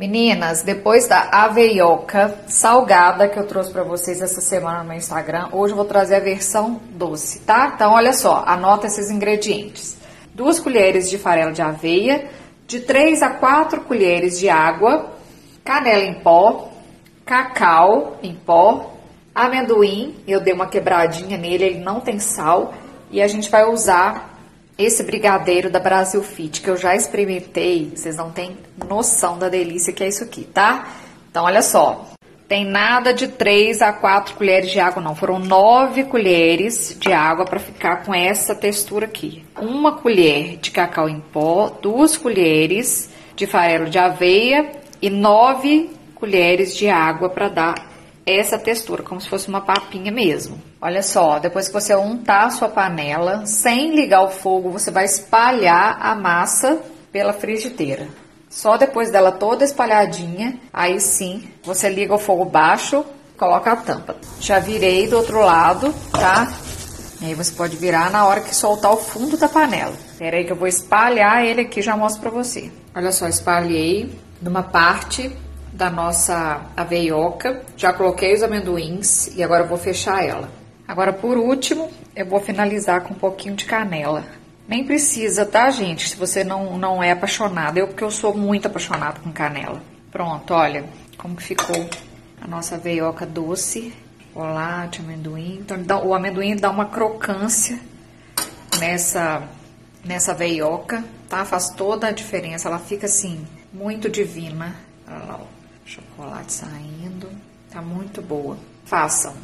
Meninas, depois da aveioca salgada que eu trouxe para vocês essa semana no meu Instagram, hoje eu vou trazer a versão doce, tá? Então, olha só, anota esses ingredientes. Duas colheres de farelo de aveia, de 3 a 4 colheres de água, canela em pó, cacau em pó, amendoim, eu dei uma quebradinha nele, ele não tem sal, e a gente vai usar esse brigadeiro da Brasil Fit, que eu já experimentei, vocês não têm noção da delícia que é isso aqui, tá? Então, olha só. Tem nada de 3 a 4 colheres de água, não. Foram 9 colheres de água para ficar com essa textura aqui. Uma colher de cacau em pó, duas colheres de farelo de aveia e 9 colheres de água para dar essa textura, como se fosse uma papinha mesmo. Olha só, depois que você untar a sua panela, sem ligar o fogo, você vai espalhar a massa pela frigideira. Só depois dela toda espalhadinha, aí sim, você liga o fogo baixo, coloca a tampa. Já virei do outro lado, tá? E aí você pode virar na hora que soltar o fundo da panela. Espera aí que eu vou espalhar ele aqui, já mostro pra você. Olha só, espalhei numa parte da nossa aveioca. Já coloquei os amendoins e agora eu vou fechar ela. Agora, por último, eu vou finalizar com um pouquinho de canela. Nem precisa, tá, gente? Se você não, não é apaixonado. Eu, porque eu sou muito apaixonada com canela. Pronto, olha como que ficou a nossa aveioca doce. Chocolate, amendoim. Então, o amendoim dá uma crocância nessa, nessa veioca, tá? Faz toda a diferença. Ela fica, assim, muito divina. Olha lá, ó chocolate saindo. Tá muito boa. Façam.